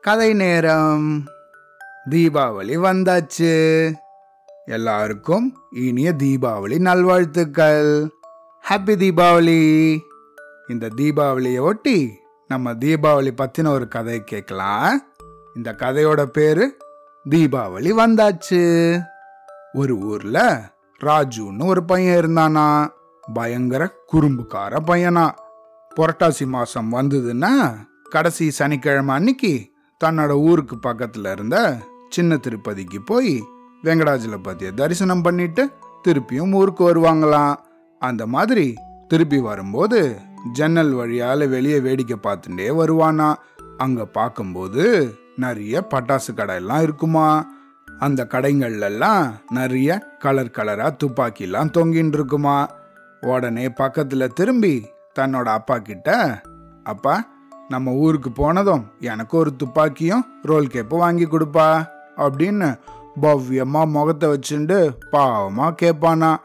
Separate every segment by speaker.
Speaker 1: கதை நேரம். தீபாவளி வந்தாச்சு. எல்லாருக்கும் இனிய தீபாவளி நல்வாழ்த்துக்கள். ஹாப்பி தீபாவளி. இந்த தீபாவளியை ஒட்டி நம்ம தீபாவளி பத்தின ஒரு கதை கேட்கலாம். இந்த கதையோட பேரு தீபாவளி வந்தாச்சு. ஒரு ஊர்ல ராஜுன்னு ஒரு பையன் இருந்தானா? பயங்கர குறும்புக்கார பையனா. புரட்டாசி மாசம் வந்ததுன்னா கடைசி சனிக்கிழமை அன்னைக்கு தன்னோட ஊருக்கு பக்கத்தில் இருந்த சின்ன திருப்பதிக்கு போய் வெங்கடாஜலபதியை தரிசனம் பண்ணிட்டு திருப்பியும் ஊருக்கு வருவாங்களாம். அந்த மாதிரி திருப்பி வரும்போது ஜன்னல் வழியால் வெளியே வேடிக்கை பார்த்துட்டே வருவானா. அங்கே பார்க்கும்போது நிறைய பட்டாசு கடையெல்லாம் இருக்குமா. அந்த கடைங்கள்லாம் நிறைய கலர் கலராக துப்பாக்கிலாம் தொங்கின்னு இருக்குமா. உடனே பக்கத்தில் திரும்பி தன்னோட அப்பா கிட்ட அப்பா நம்ம ஊருக்கு போனதும் எனக்கு ஒரு துப்பாக்கியும் ரோல் கேப்பு வாங்கி கொடுப்பா அப்படின்னு பவ்யமா முகத்தை வச்சுண்டு பாவமா கேட்பானா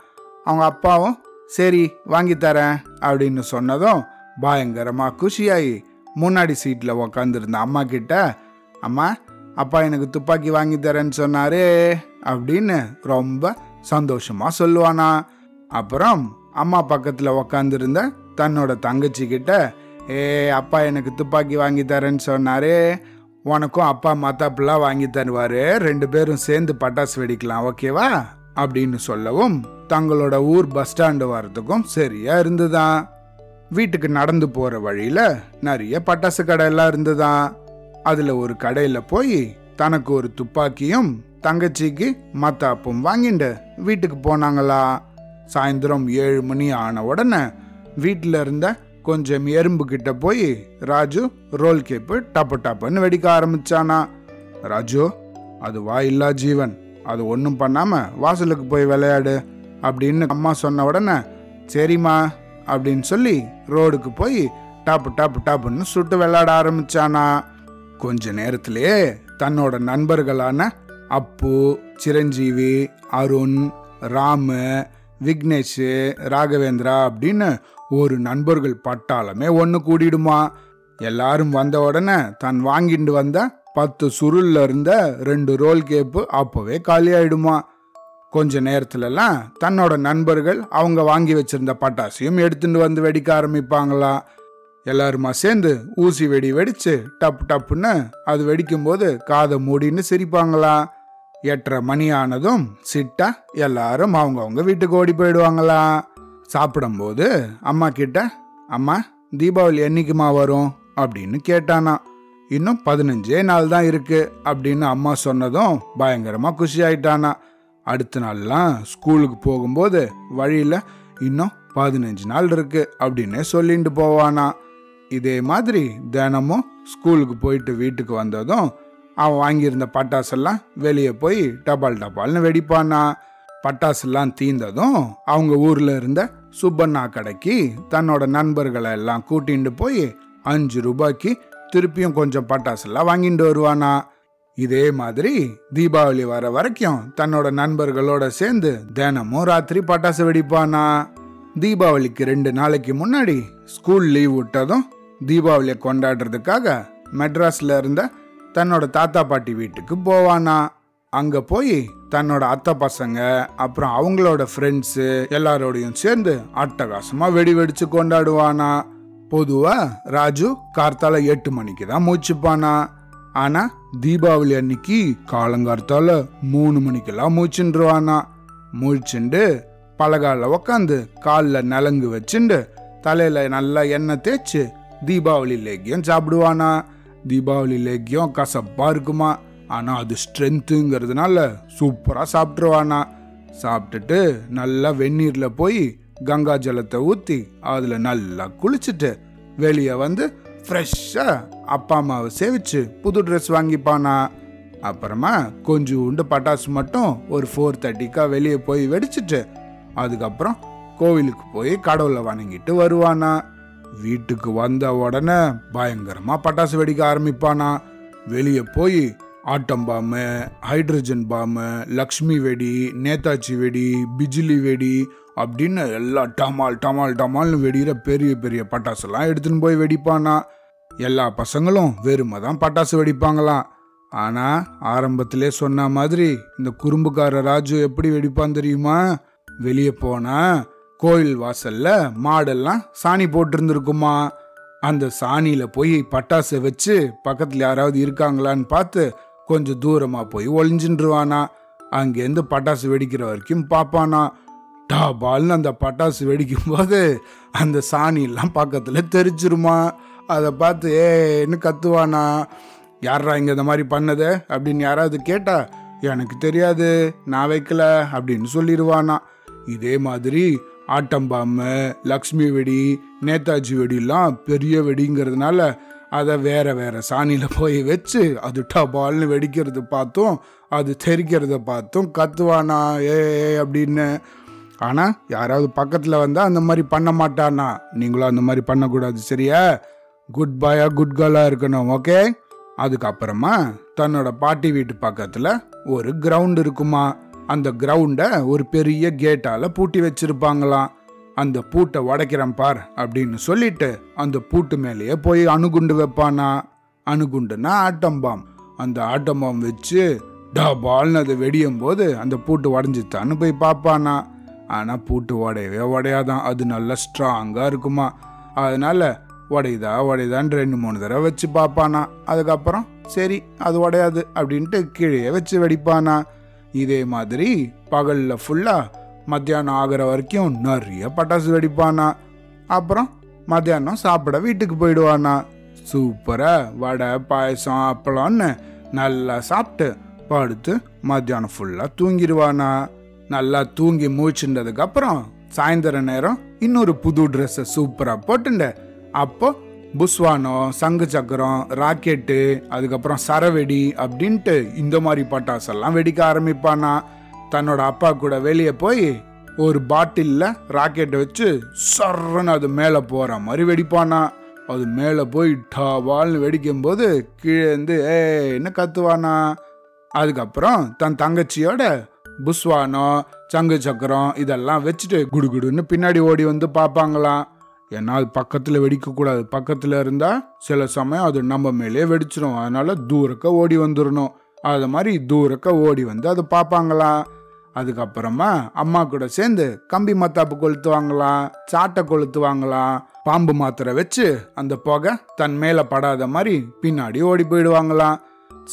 Speaker 1: அவங்க அப்பாவும் சரி வாங்கி தரேன் அப்படின்னு சொன்னதும் பயங்கரமா குஷியாயி முன்னாடி சீட்ல உக்காந்துருந்த அம்மா கிட்ட அம்மா அப்பா எனக்கு துப்பாக்கி வாங்கி தரேன்னு சொன்னாரே அப்படின்னு ரொம்ப சந்தோஷமா சொல்லுவானா. அப்புறம் அம்மா பக்கத்துல உக்காந்துருந்த தன்னோட தங்கச்சி கிட்ட ஏ அப்பா எனக்கு துப்பாக்கி வாங்கி தரேன்னு சொன்னார். உனக்கும் அப்பா மத்தாப்புலாம் வாங்கி தருவார். ரெண்டு பேரும் சேர்ந்து பட்டாசு வெடிக்கலாம் ஓகேவா? அப்படின்னு சொல்லவும் தங்களோட ஊர் பஸ் ஸ்டாண்டு வரதுக்கும் சரியா இருந்துதான். வீட்டுக்கு நடந்து போகிற வழியில் நிறைய பட்டாசு கடையெல்லாம் இருந்துதான். அதில் ஒரு கடையில் போய் தனக்கு ஒரு துப்பாக்கியும் தங்கச்சிக்கு மத்தாப்பும் வாங்கிண்டு வீட்டுக்கு போனாங்களா. சாயந்தரம் ஏழு மணி ஆன உடனே வீட்டில் இருந்த கொஞ்சம் எறும்பு கிட்ட போய் ராஜு ரோல் கேப்பு டப்பு டப்புன்னு வெடிக்க ஆரம்பிச்சானா. ராஜு அது வாயில்லா ஜீவன். அது ஒன்றும் பண்ணாம வாசலுக்கு போய் விளையாடு அப்படின்னு அம்மா சொன்ன உடனே சரிம்மா அப்படின்னு சொல்லி ரோடுக்கு போய் டாப்பு டாப்பு டாப்புன்னு சுட்டு விளையாட ஆரம்பிச்சானா. கொஞ்ச நேரத்திலேயே தன்னோட நண்பர்களான அப்பு சிரஞ்சீவி அருண் ராமு விக்னேஷ் ராகவேந்திரா அப்படின்னு ஒரு நண்பர்கள் பட்டாளமே ஒன்று கூடிடுமா? எல்லாரும் வந்த உடனே தான் வாங்கிட்டு வந்த பத்து சுருள்ல இருந்த ரெண்டு ரோல் கேப்பு அப்போவே காலியாயிடுமா? கொஞ்ச நேரத்துலலாம் தன்னோட நண்பர்கள் அவங்க வாங்கி வச்சிருந்த பட்டாசையும் எடுத்துட்டு வந்து வெடிக்க ஆரம்பிப்பாங்களா? எல்லாருமா சேர்ந்து ஊசி வெடி வெடிச்சு டப் டப்புன்னு அது வெடிக்கும்போது காதை மூடின்னு சிரிப்பாங்களா? எட்டரை மணி ஆனதும் சிட்டா எல்லாரும் அவங்கவுங்க வீட்டுக்கு ஓடி போயிடுவாங்களா? சாப்பிடும்போது அம்மா கிட்ட அம்மா தீபாவளி என்னைக்குமா வரும்? அப்படின்னு கேட்டானா. இன்னும் பதினஞ்சே நாள் தான் இருக்கு அப்படின்னு அம்மா சொன்னதும் பயங்கரமாக குஷி ஆயிட்டானா அடுத்த நாள்லாம் ஸ்கூலுக்கு போகும்போது வழியில் இன்னும் பதினஞ்சு நாள் இருக்கு அப்படின்னு சொல்லிட்டு போவானா. இதே மாதிரி தினமும் ஸ்கூலுக்கு போயிட்டு வீட்டுக்கு வந்ததும் அவன் வாங்கியிருந்த பட்டாசெல்லாம் வெளியே போய் டபால் டபால்னு வெடிப்பானா. பட்டாசுலாம் தீந்ததும் அவங்க ஊர்ல இருந்த சுப்பண்ணா கடைக்கு தன்னோட நண்பர்களை எல்லாம் கூட்டிட்டு போய் அஞ்சு ரூபாய்க்கு திருப்பியும் கொஞ்சம் பட்டாசுலாம் வாங்கிட்டு வருவானா. இதே மாதிரி தீபாவளி வர வரைக்கும் தன்னோட நண்பர்களோட சேர்ந்து தினமும் ராத்திரி பட்டாசு வெடிப்பானா. தீபாவளிக்கு ரெண்டு நாளைக்கு முன்னாடி ஸ்கூல் லீவ் விட்டதும் தீபாவளியை கொண்டாடுறதுக்காக மெட்ராஸ்ல இருந்த தன்னோட தாத்தா பாட்டி வீட்டுக்கு போவானா. அங்கே போய் தன்னோட அத்தை பசங்க அப்புறம் அவங்களோட ஃப்ரெண்ட்ஸு எல்லாரோடையும் சேர்ந்து அட்டகாசமாக வெடி வெடிச்சு கொண்டாடுவானா. பொதுவாக ராஜு கார்த்தால எட்டு மணிக்கு தான் மூச்சுப்பானா. ஆனால் தீபாவளி அன்னைக்கு காலங்கார்த்தால மூணு மணிக்கெல்லாம் மூச்சுன்றுவானா. முழிச்சுண்டு பலகாலில் உக்காந்து காலில் நலங்கு வச்சுண்டு தலையில் நல்லா எண்ணெய் தேய்ச்சி தீபாவளி லேக்கியம் சாப்பிடுவானா. தீபாவளி லேக்கியம் கசப்பாக இருக்குமா. ஆனால் அது ஸ்ட்ரென்த்துங்கிறதுனால சூப்பராக சாப்பிட்ருவானா சாப்பிட்டுட்டு நல்லா வெந்நீரில் போய் கங்கா ஜலத்தை ஊற்றி அதில் நல்லா குளிச்சுட்டு வெளியே வந்து ஃப்ரெஷ்ஷாக அப்பா அம்மாவை சேவிச்சு புது ட்ரெஸ் வாங்கிப்பானா. அப்புறமா கொஞ்சோண்டு பட்டாசு மட்டும் ஒரு ஃபோர் தேர்ட்டிக்கா வெளியே போய் வெடிச்சிட்டு அதுக்கப்புறம் கோவிலுக்கு போய் கடவுளை வணங்கிட்டு வருவானா. வீட்டுக்கு வந்த உடனே பயங்கரமாக பட்டாசு வெடிக்க ஆரம்பிப்பானா. வெளியே போய் ஆட்டம் பாம்பு ஹைட்ரஜன் பாம்பு லக்ஷ்மி வெடி நேதாஜி வெடி பிஜிலி வெடி அப்படின்னு எல்லா டமால் டமால் டமால்னு வெடிக்கிற பெரிய பெரிய பட்டாசுலாம் எடுத்துன்னு போய் வெடிப்பானா? எல்லா பசங்களும் வெறுமை தான் பட்டாசு வெடிப்பாங்களாம். ஆனால் ஆரம்பத்திலே சொன்ன மாதிரி இந்த குறும்புக்கார ராஜு எப்படி வெடிப்பான் தெரியுமா? வெளியே போனால் கோயில் வாசலில் மாடெல்லாம் சாணி போட்டிருந்துருக்குமா? அந்த சாணியில் போய் பட்டாசை வச்சு பக்கத்தில் யாராவது இருக்காங்களான்னு பார்த்து கொஞ்சம் தூரமாக போய் ஒளிஞ்சின்றுவானா? அங்கேருந்து பட்டாசு வெடிக்கிற வரைக்கும் பார்ப்பானா? டாபால்னு அந்த பட்டாசு வெடிக்கும்போது அந்த சாணியெல்லாம் பக்கத்தில் தெரிச்சிருமா அதை பார்த்து ஏன்னு கத்துவானா? யாரா இங்கே இந்த மாதிரி பண்ணது? அப்படின்னு யாராவது கேட்டா எனக்கு தெரியாது நான் வைக்கல அப்படின்னு சொல்லிடுவானா இதே மாதிரி ஆட்டம்பாம்பு லக்ஷ்மி வெடி நேதாஜி வெடிலாம் பெரிய வெடிங்கிறதுனால அதை வேற வேற சாணியில் போய் வச்சு அது டபால்னு வெடிக்கிறது பார்த்தும் அது தெரிக்கிறத பார்த்தும் கத்துவானா ஏ ஏ அப்படின்னு. ஆனால் யாராவது பக்கத்தில் வந்தால் அந்த மாதிரி பண்ண மாட்டானா. நீங்களும் அந்த மாதிரி பண்ணக்கூடாது சரியா? குட் பாயா குட் கேர்ளாக இருக்கணும் ஓகே அதுக்கப்புறமா தன்னோட பாட்டி வீட்டு பக்கத்தில் ஒரு கிரவுண்ட் இருக்குமா? அந்த கிரவுண்டை ஒரு பெரிய கேட்டால் பூட்டி வச்சுருப்பாங்களாம். அந்த பூட்டை உடைக்கிறேன் பார் அப்படின்னு சொல்லிட்டு அந்த பூட்டு மேலேயே போய் அணுகுண்டு வைப்பானா? அணுகுண்டுனா ஆட்டம் பாம் அந்த ஆட்டம் பாம் வச்சு டபால்னு அது வெடியும் போது அந்த பூட்டு உடஞ்சித்தான்னு போய் பார்ப்பானா? ஆனால் பூட்டு உடையவே உடையாதான் அது நல்லா ஸ்ட்ராங்காக இருக்குமா? அதனால உடையுதா உடையுதான்னு ரெண்டு மூணு தடவை வச்சு பார்ப்பானா? அதுக்கப்புறம் சரி அது உடையாது அப்படின்ட்டு கீழே வச்சு வெடிப்பானா? இதே மாதிரி பகலில் ஃபுல்லாக மத்தியானம் ஆகிற வரைக்கும் நிறைய பட்டாசு வெடிப்பானா. அப்புறம் மத்தியானம் சாப்பிட வீட்டுக்கு போயிடுவானா. சூப்பராக வடை பாயசம் அப்பளம்னு நல்லா சாப்பிட்டு படுத்து மத்தியானம் ஃபுல்லாக தூங்கிடுவானா. நல்லா தூங்கி மூச்சுன்றதுக்கு அப்புறம் சாயந்தர நேரம் இன்னொரு புது ட்ரெஸ்ஸை சூப்பராக போட்டுண்ட. அப்போ புஸ்வானம் சங்கு சக்கரம் ராக்கெட்டு அதுக்கப்புறம் சரவெடி அப்படின்ட்டு இந்த மாதிரி பட்டாசெல்லாம் வெடிக்க ஆரம்பிப்பானா. தன்னோட அப்பா கூட வெளியே போய் ஒரு பாட்டிலில் ராக்கெட்டை வச்சு சர்றன்னு அது மேலே போகிற மாதிரி வெடிப்பானா. அது மேலே போய் டாவால்னு வெடிக்கும் போது கீழே இருந்து என்ன கத்துவானா? அதுக்கப்புறம் தன் தங்கச்சியோட புஸ்வானம் சங்கு சக்கரம் இதெல்லாம் வச்சுட்டு குடுகுடுன்னு பின்னாடி ஓடி வந்து பார்ப்பாங்களாம் ஏன்னா அது பக்கத்தில் வெடிக்கக்கூடாது பக்கத்தில் இருந்தால் சில சமயம் அது நம்ம மேலே வெடிச்சிடும் அதனால தூரக்க ஓடி வந்துடணும் அது மாதிரி தூரக்க ஓடி வந்து அதை பார்ப்பாங்களாம் அதுக்கப்புறமா அம்மா கூட சேர்ந்து கம்பி மத்தாப்பு கொளுத்துவாங்களாம் சாட்டை கொளுத்துவாங்களாம் பாம்பு மாத்திரை வச்சு அந்த புகை தன் மேலே படாத மாதிரி பின்னாடி ஓடி போயிடுவாங்களாம்.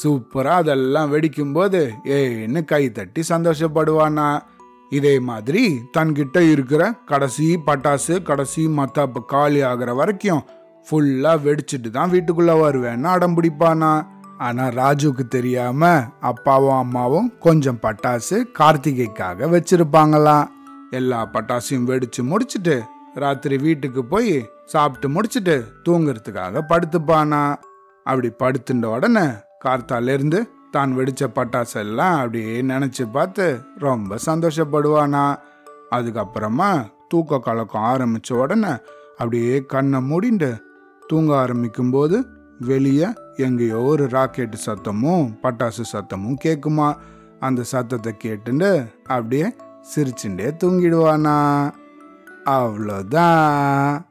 Speaker 1: சூப்பராக அதெல்லாம் வெடிக்கும் போது ஏன்னு கை தட்டி சந்தோஷப்படுவானா. இதே மாதிரி தன்கிட்ட இருக்கிற கடைசி பட்டாசு கடைசி மத்தாப்பு காலி ஆகிற வரைக்கும் ஃபுல்லாக வெடிச்சிட்டு தான் வீட்டுக்குள்ளே வருவேன்னு அடம் பிடிப்பானா. ஆனால் ராஜுக்கு தெரியாம அப்பாவும் அம்மாவும் கொஞ்சம் பட்டாசு கார்த்திகைக்காக வச்சிருப்பாங்களாம் எல்லா பட்டாசையும் வெடிச்சு முடிச்சுட்டு ராத்திரி வீட்டுக்கு போய் சாப்பிட்டு முடிச்சுட்டு தூங்குறதுக்காக படுத்துப்பானா. அப்படி படுத்துட்ட உடனே கார்த்தாலேருந்து தான் வெடிச்ச பட்டாசெல்லாம் அப்படியே நினைச்சு பார்த்து ரொம்ப சந்தோஷப்படுவானா. அதுக்கப்புறமா தூக்க கலக்கம் ஆரம்பிச்ச உடனே அப்படியே கண்ணை மூடிண்டு தூங்க ஆரம்பிக்கும்போது வெளியே எங்கேயோ ஒரு ராக்கெட் சத்தமும் பட்டாசு சத்தமும் கேட்குமா அந்த சத்தத்தை கேட்டுண்டு அப்படியே சிரிச்சுட்டே தூங்கிடுவானா. அவ்வளோதான்.